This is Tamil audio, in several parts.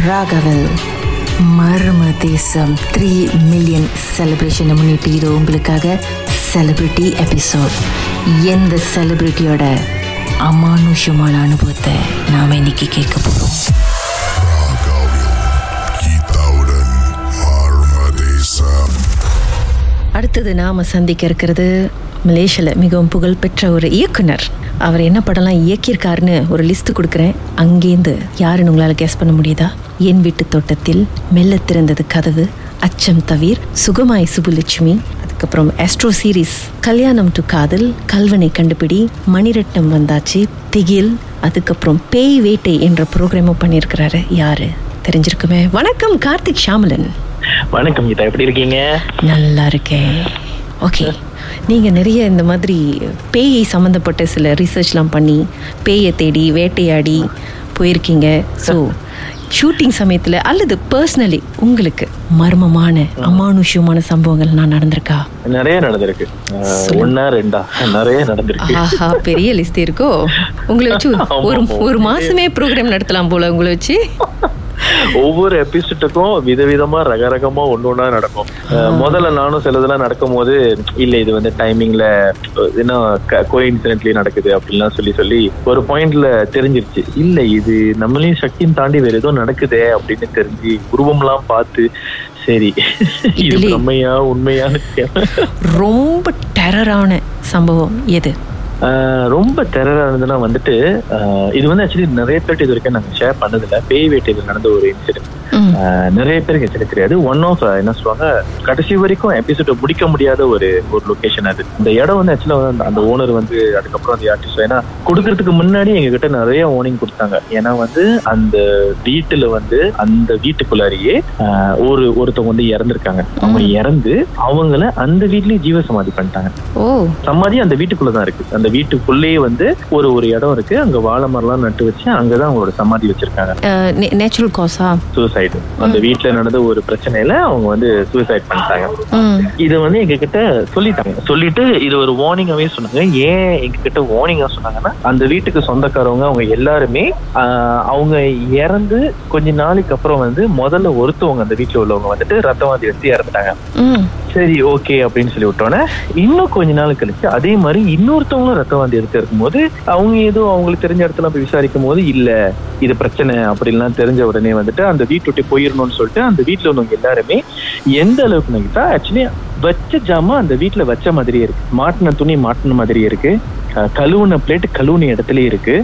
ராகவல் மர்ம தேசம் த்ரீ மில்லியன் செலிப்ரேஷனை முன்னிட்டு இது உங்களுக்காக செலிபிரிட்டி எபிசோட் எந்த செலிபிரிட்டியோட அமானுஷமான அனுபவத்தை நாம் இன்னைக்கு கேட்க போகிறோம் அடுத்தது நாம சந்திக்க இருக்கிறது மலேசியால மிகவும் புகழ்பெற்ற ஒரு இயக்குனர். அவர் என்ன படம்லாம் இயக்கியிருக்காருன்னு ஒரு லிஸ்ட் கொடுக்குறேன். அங்கேருந்து யாருன்னு உங்களால் கெஸ் பண்ண முடியுதா? என் வீட்டு தோட்டத்தில் மெல்ல திறந்தது கதவு அச்சம் தவிர் சுகமாய் சுபுலட்சுமி அதுக்கப்புறம் ஆஸ்ட்ரோ சீரிஸ் கல்யாணம் டு காதல் கல்வனை கண்டுபிடி மணிரட்னம் வந்தாச்சு திகில் அதுக்கப்புறம் பேய் வேட்டை என்ற ப்ரோக்ராமும் பண்ணியிருக்கிறாரு யாரு? தெரிஞ்சிருக்குமே? வணக்கம் கார்த்திக் ஷாமலன். வணக்கம் கீதா எப்படி இருக்கீங்க? நல்லா இருக்கேன். ஓகே. நீங்க நிறைய இந்த மாதிரி பேயை சம்மந்தப்பட்ட சில ரிசர்ச்லாம் பண்ணி பேயை தேடி வேட்டையாடி போயிருக்கீங்க. ஸோ ஷூட்டிங் சமயத்துல அல்லது பர்சனலி உங்களுக்கு மர்மமான அமானுஷ்யமான சம்பவங்கள் நான் நடந்திருக்கா? நிறைய நடந்திருக்கு. ஒண்ணா ரெண்டா? நிறைய நடந்திருக்கு. ஆஹா பெரிய லிஸ்ட் இருக்கோ? உங்களை வச்சு ஒரு ஒரு மாசமே ப்ரோக்ராம் நடத்தலாம் போல உங்களை வச்சு. ஒவ்வொரு எபிசோட்டுக்கும் விதவிதமா ரகரகமா ஒண்ணு ஒண்ணா நடக்கும். முதல்ல நானும் சிலதெல்லாம் நடக்கும் போது இல்ல இது வந்து டைமிங்ல என்ன கோயின்சிடென்ட்லி நடக்குது அப்படின்லாம் சொல்லி சொல்லி ஒரு பாயிண்ட்ல தெரிஞ்சிருச்சு. இல்ல இது நம்மளையும் சக்தியும் தாண்டி வேற ஏதோ நடக்குதே அப்படின்னு தெரிஞ்சு உருவம்லாம் பார்த்து சரி இது உண்மையா உண்மையான்னு தெரியல. ரொம்ப டெரரான சம்பவம் எது? ரொம்ப டெரரா இருந்ததுன்னா வந்துட்டு இது வந்து ஆக்சுவலி நிறைய பேர்ட்டு இது வரைக்கும் நாங்கள் ஷேர் பண்ணதில்ல. பேய் வேட்டையில் நடந்த ஒரு இன்சிடென்ட் நிறைய பேருக்கு ஆக்சுவலி தெரியாது. ஒன் ஆஃப் என்ன சொல்லுவாங்க கடைசி வரைக்கும் எபிசோட முடிக்க முடியாத ஒரு ஒரு லொகேஷன் அது. இந்த இடம் வந்து ஆக்சுவலா வந்து அந்த ஓனர் வந்து அதுக்கப்புறம் அந்த ஆர்டிஸ்ட் ஏன்னா கொடுக்கறதுக்கு முன்னாடி எங்க கிட்ட நிறைய வார்னிங் கொடுத்தாங்க. ஏன்னா வந்து அந்த வீட்டுல வந்து அந்த வீட்டுக்குள்ளாரியே ஒரு ஒருத்தவங்க வந்து இறந்துருக்காங்க. அவங்க இறந்து அவங்கள அந்த வீட்லயே ஜீவ சமாதி பண்ணிட்டாங்க. ஓ. சமாதி அந்த வீட்டுக்குள்ளதான் இருக்கு. அந்த வீட்டுக்குள்ளேயே வந்து ஒரு ஒரு இடம் இருக்கு. அங்க வாழை மரம்லாம் நட்டு வச்சு அங்கதான் அவங்களோட சமாதி வச்சிருக்காங்க. நேச்சுரல் காசா சூசைடு அந்த வீட்டுல நடந்த ஒரு பிரச்சனையில அவங்க வந்து சூசைட் பண்ணிட்டாங்க. இது வந்து எங்க கிட்ட சொல்லிட்டாங்க. சொல்லிட்டு இது ஒரு வார்னிங்காவே சொன்னாங்க. ஏன் எங்க கிட்ட வார்னிங்கா சொன்னாங்கன்னா அந்த வீட்டுக்கு சொந்தக்காரவங்க அவங்க எல்லாருமே அவங்க இறந்து கொஞ்ச நாளைக்கு அப்புறம் வந்து முதல்ல ஒருத்தவங்க அந்த வீட்டுல உள்ளவங்க வந்துட்டு ரத்தவாதி எடுத்து இறந்துட்டாங்க. சரி ஓகே அப்படின்னு சொல்லி விட்டோன்னே இன்னும் கொஞ்ச நாள் கழிச்சு அதே மாதிரி இன்னொருத்தவங்களும் ரத்த வாந்தி எடுத்து இருக்கும்போது அவங்க ஏதோ அவங்களுக்கு தெரிஞ்ச இடத்துல போய் விசாரிக்கும் போது இல்ல இது பிரச்சனை அப்படின்லாம் தெரிஞ்ச உடனே வந்துட்டு அந்த வீட்டு விட்டு போயிடணும்னு சொல்லிட்டு அந்த வீட்டுல உள்ளவங்க எல்லாருமே எந்த அளவுக்கு நகிட்டா ஆக்சுவலி வச்ச ஜாமா அந்த வீட்டுல வச்ச மாதிரியே இருக்கு. மாட்டின துணி மாட்டின மாதிரியே இருக்கு. கழுவுன பிளேட் கழுவுன இடத்துலயே இருக்கு.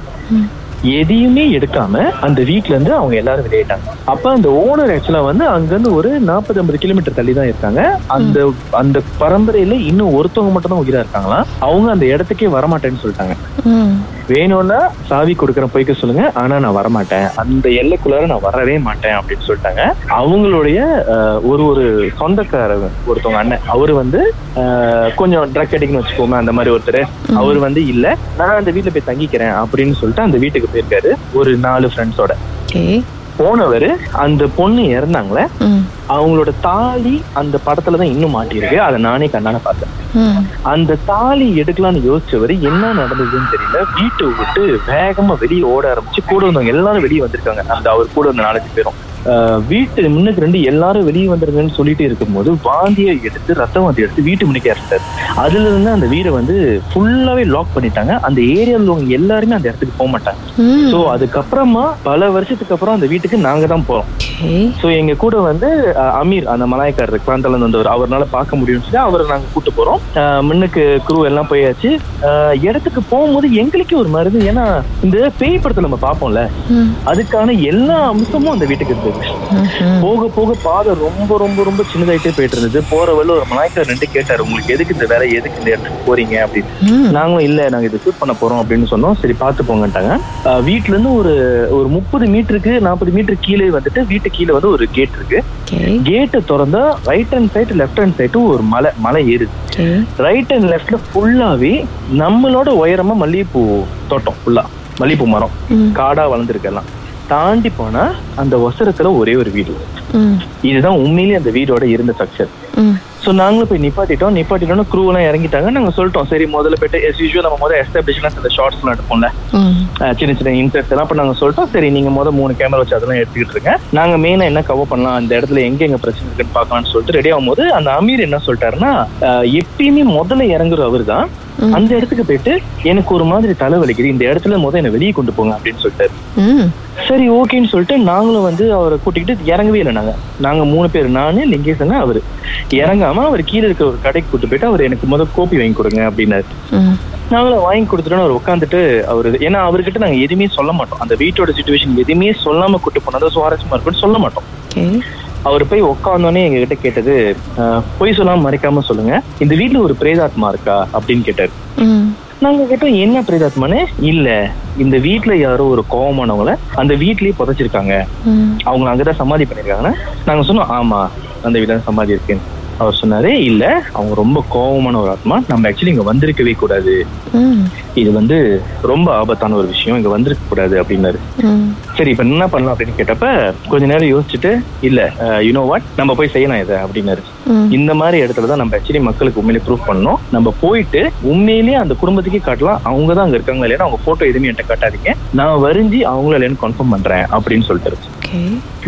எதையுமே எடுக்காம அந்த வீட்ல இருந்து அவங்க எல்லாரும் வெளியிட்டாங்க அப்ப அந்த ஓனர் ஆக்சுவலா வந்து அங்க இருந்து ஒரு நாற்பது ஐம்பது கிலோமீட்டர் தள்ளி தான் இருக்காங்க. அந்த அந்த பரம்பரையில இன்னும் ஒருத்தவங்க மட்டும் தான் உயிரா இருக்காங்களாம். அவங்க அந்த இடத்துக்கே வரமாட்டேன்னு சொல்லிட்டாங்க. வேணும்னா சாவி கொடுக்குறேன் போய்க்க சொல்லுங்க. ஆனா நான் வரமாட்டேன். அந்த எல்லைக்குள்ளார நான் வரவே மாட்டேன் அப்படின்னு சொல்லிட்டாங்க. அவங்களுடைய ஒரு ஒரு சொந்தக்காரர் ஒருத்தவங்க அண்ணன் அவரு வந்து கொஞ்சம் ட்ரக் அடிக்கணும்னு வச்சுக்கோங்க அந்த மாதிரி ஒருத்தர். அவர் வந்து இல்ல நான் அந்த வீட்டுல போய் தங்கிக்கிறேன் அப்படின்னு சொல்லிட்டு அந்த வீட்டுக்கு போயிருக்காரு. ஒரு நாலு ஃப்ரெண்ட்ஸோட போனவர் அந்த பொண்ணு இறந்தாங்களே அவங்களோட தாலி அந்த படத்துல தான் இன்னும் மாட்டியிருக்கு. அதை நானே கண்ணால பார்த்தேன். அந்த தாலி எடுக்கலாம்னு யோசிச்சவர் என்ன நடந்ததுன்னு தெரியல. வீட்டை விட்டு வேகமா வெளியே ஓட ஆரம்பிச்சு கூட வந்தவங்க எல்லாரும் வெளியே வந்திருக்காங்க. அந்த அவர் கூட வந்த நாலஞ்சு பேரும். வீட்டு முன்னுக்கு ரெண்டு எல்லாரும் வெளியே வந்துருங்கன்னு சொல்லிட்டு இருக்கும்போது வாந்தியை எடுத்து ரத்த வாந்தி எடுத்து வீட்டு முன்னுக்கே இருந்தார் அதுல இருந்து அந்த வீடை வந்து ஃபுல்லாவே லாக் பண்ணிட்டாங்க. அந்த ஏரியாவில் உள்ளவங்க எல்லாருமே அந்த இடத்துக்கு போக மாட்டாங்க. சோ அதுக்கப்புறமா பல வருஷத்துக்கு அப்புறம் அந்த வீட்டுக்கு நாங்க தான் போறோம். சோ எங்க கூட வந்து அமீர் அந்த மலாய்க்காரர் இருந்து வந்தவர் அவரால் பார்க்க முடியும்னு சொல்லி அவரை நாங்க கூட்டு போறோம். முன்னுக்கு குரூ எல்லாம் போயாச்சு. இடத்துக்கு போகும்போது எங்களுக்கே ஒரு மாதிரி இருந்தது. ஏன்னா இந்த பேய் படத்தை நம்ம பார்ப்போம்ல அதுக்கான எல்லா அம்சமும் அந்த வீட்டுக்கு இருந்தது. போக போக பாதை ரொம்ப ரொம்ப ரொம்ப சின்னதாயிட்டே போயிட்டு இருந்தது போற வழியில ஒரு மலாய்க்காரர் ரெண்டு கேட்டாரு உங்களுக்கு எதுக்கு இந்த வேலை? எதுக்கு இந்த இடத்துக்கு போறீங்க? அப்படின்னு. நாங்களும் இல்ல நாங்க இதை ஷூட் பண்ண போறோம் அப்படின்னு சொன்னோம். சரி பார்த்து போங்கட்டாங்க வீட்ல இருந்து ஒரு ஒரு முப்பது மீட்டருக்கு நாற்பது மீட்டர் கீழே வந்துட்டு வீட்டு கீழே வந்து ஒரு கேட் இருக்கு. கேட்டை திறந்தா right hand side left hand side ஒரு மலை மலை ஏறுது. ரைட் அண்ட் லெஃப்ட்ல ஃபுல்லாவே நம்மளோட உயரமா மல்லிகைப்பூ தோட்டம் ஃபுல்லா மல்லிகைப்பூ மரம். காடா வளர்ந்துருக்கெல்லாம் தாண்டி போனா அந்த ஒசரத்துல ஒரே ஒரு வீடு. இதுதான் உண்மையிலேயே அந்த வீடோட இருந்த ஸ்ட்ரக்சர் ஸோ நாங்களும் போய் நிப்பாட்டிட்டோம். நிப்பாட்டிட்டோம் crew எல்லாம் இறங்கிட்டாங்க. நாங்க சொல்லிட்டோம் சரி முதல்ல போயிட்டு எஸ் யூஸ்வல் நம்ம முதல்ல எஸ்டாப்ளிஷ்லாம் சில ஷார்ட்ஸ்லாம் எடுப்போம்ல. ம். அஹ் சின்ன சின்ன இன்செர்ட்ஸ் எல்லாம். அப்ப நாங்க சொல்லிட்டோம் சரி நீங்க முத மூணு கேமரா வச்சு அதெல்லாம் எடுத்துக்கிட்டு இருங்க. நாங்க மெயினா என்ன கவர் பண்ணலாம் அந்த இடத்துல எங்க எங்க பிரச்சனை இருக்குன்னு பார்க்கலாம்னு சொல்லிட்டு ரெடி ஆகும்போது அந்த அமீர் என்ன சொல்லிட்டாருன்னா எப்பயுமே முதல்ல இறங்குற அவர் தான் அந்த இடத்துக்கு போயிட்டு எனக்கு ஒரு மாதிரி தலை வலிக்குது இந்த இடத்துல முத என்ன வெளியே கொண்டு போங்க அப்படின்னு சொல்லிட்டாரு. ம். சரி ஓகேன்னு சொல்லிட்டு நாங்களும் வந்து அவரை கூட்டிக்கிட்டு இறங்கவே இல்லை நாங்க. நாங்க மூணு பேர் நானு லிங்கேசன் அவரு. இறங்காம அவர் கீழே இருக்கிற ஒரு கடைக்கு கூட்டு போயிட்டு அவர் எனக்கு முத கோப்பி வாங்கி கொடுங்க அப்படின்னாரு. நாங்களும் வாங்கி கொடுத்துட்டோம் அவர் உட்காந்துட்டு அவர் ஏன்னா அவர்கிட்ட நாங்க எதுவுமே சொல்ல மாட்டோம். அந்த வீட்டோட சுச்சுவேஷன் எதுவுமே சொல்லாம கூட்டு போனதா சுவாரஸ்யமா இருக்கும்னு சொல்ல மாட்டோம். அவர் போய் உட்காந்தோடனே எங்க கிட்ட கேட்டது "அஹ், பொய் சொல்லாம மறைக்காம சொல்லுங்க. இந்த வீட்ல ஒரு பிரேதாத்மா இருக்கா? அப்படின்னு கேட்டாரு. நாங்க கேட்டோம் என்ன பிரேதாத்மான்னு? இல்ல இந்த வீட்ல யாரோ ஒரு கோவமானவங்கள அந்த வீட்லயே புதைச்சிருக்காங்க. அவங்க அங்கதான் சமாதி பண்ணிருக்காங்கன்னா நாங்க சொன்னோம் ஆமா அந்த வீட்ல சமாதி இருக்குன்னு. அவர் சொன்னாரு இல்ல அவங்க ரொம்ப கோவமான ஒரு ஆத்மா. நம்ம ஆக்சுவலி இங்க வந்திருக்கவே கூடாது. இது வந்து ரொம்ப ஆபத்தான ஒரு விஷயம் இங்க வந்திருக்க கூடாது அப்படின்னாரு சரி இப்ப என்ன பண்ணலாம் அப்படின்னு கேட்டப்ப கொஞ்ச நேரம் யோசிச்சுட்டு இல்ல யூனோ வாட் நம்ம போய் செய்யலாம் இதை அப்படின்னாரு. இந்த மாதிரி இடத்துல தான் நம்ம ஆக்சுவலி மக்களுக்கு உண்மையிலே ப்ரூஃப் பண்ணணும். நம்ம போயிட்டு உண்மையிலேயே அந்த குடும்பத்துக்கே காட்டலாம். அவங்க தான் அங்க இருக்காங்க இல்லையா அவங்க போட்டோ எதுவுமே என்கிட்ட காட்டாதீங்க. நான் வரிஞ்சு அவங்கள இல்லைன்னு கன்ஃபார்ம் பண்றேன் அப்படின்னு சொல்லிட்டு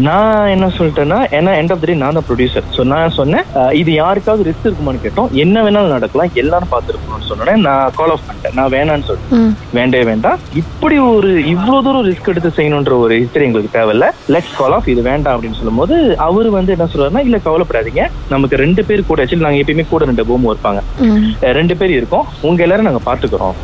நான் என்ன சொல்லிட்டேன்னா ஏன்னா எண்ட் ஆஃப் த டே நான் தான் ப்ரொடியூசர் ஸோ நான் சொன்னேன் இது யாருக்காவது ரிஸ்க் இருக்குமான்னு கேட்டோம். என்ன வேணாலும் நடக்கலாம். எல்லாரும் பார்த்துருக்கணும்னு சொன்னேன் நான் கால் ஆஃப் பண்ணிட்டேன். நான் வேணான்னு சொல்லிட்டேன். ம். வேண்டே வேண்டாம். இப்படி ஒரு இவ்வளவு தூரம் ரிஸ்க் எடுத்து செய்யணுன்ற ஒரு ஹிஸ்டரி எங்களுக்கு தேவையில்ல. லெட்ஸ் கால் ஆஃப் இது வேண்டாம் அப்படின்னு சொல்லும்போது அவர் வந்து என்ன சொல்றாருன்னா இல்ல கவலைப்படாதீங்க. நமக்கு ரெண்டு பேர் கூட ஆக்சுவலி நாங்க எப்பயுமே கூட ரெண்டு பூமும் இருப்பாங்க. ரெண்டு பேர் இருக்கோம். உங்க எல்லாரும் நாங்க பாத்துக்கிறோம்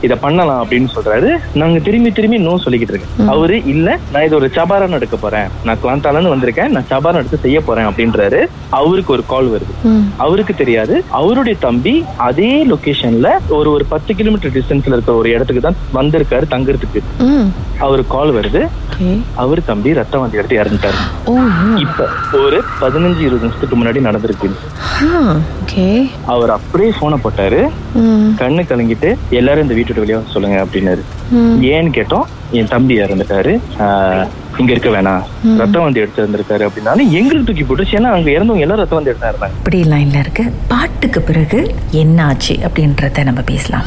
இத பண்ணலாம் அப்படின்னு சொல்றாரு. நாங்க திரும்பி திரும்பி நோ சொல்லிக்கிட்டு இருக்கேன். அவரு இல்ல நான் இது ஒரு சபாரன் எடுக்க போறேன். நான் கிளாந்தால இருந்து வந்திருக்கேன். நான் சபாரன் எடுத்து செய்ய போறேன் அப்படின்றாரு. அவருக்கு ஒரு கால் வருது. அவருக்கு தெரியாது. அவருடைய தம்பி அதே லொகேஷன்ல ஒரு ஒரு பத்து கிலோமீட்டர் டிஸ்டன்ஸ்ல இருக்க ஒரு இடத்துக்கு தான் வந்திருக்காரு தங்குறதுக்கு. ம். அவருக்கு கால் வருது. அவர் தம்பி ரத்தம் வந்து எடுத்து இறந்துட்டாரு. இப்ப ஒரு பதினஞ்சு இருபது நிமிஷத்துக்கு முன்னாடி நடந்திருக்கு. அவர் அப்படியே போனை போட்டாரு. கண்ணு கலங்கிட்டு எல்லாரும் இந்த வீட்டோட வெளியே சொல்லுங்க அப்படின்னாரு. ஏன்னு கேட்டோம் என் தம்பி இறந்துட்டாரு. இங்க இருக்க வேணாம். ரத்தம் வந்து எடுத்து இருந்திருக்காரு அப்படின்னாலும் எங்களுக்கு தூக்கி போட்டுச்சு. ஏன்னா அங்க இறந்தவங்க எல்லாரும் ரத்தம் வந்து எடுத்தா இருந்தாங்க இப்படி லைன்ல இருக்கு. பாட்டுக்கு பிறகு என்ன ஆச்சு அப்படின்றத நம்ம பேசலாம்.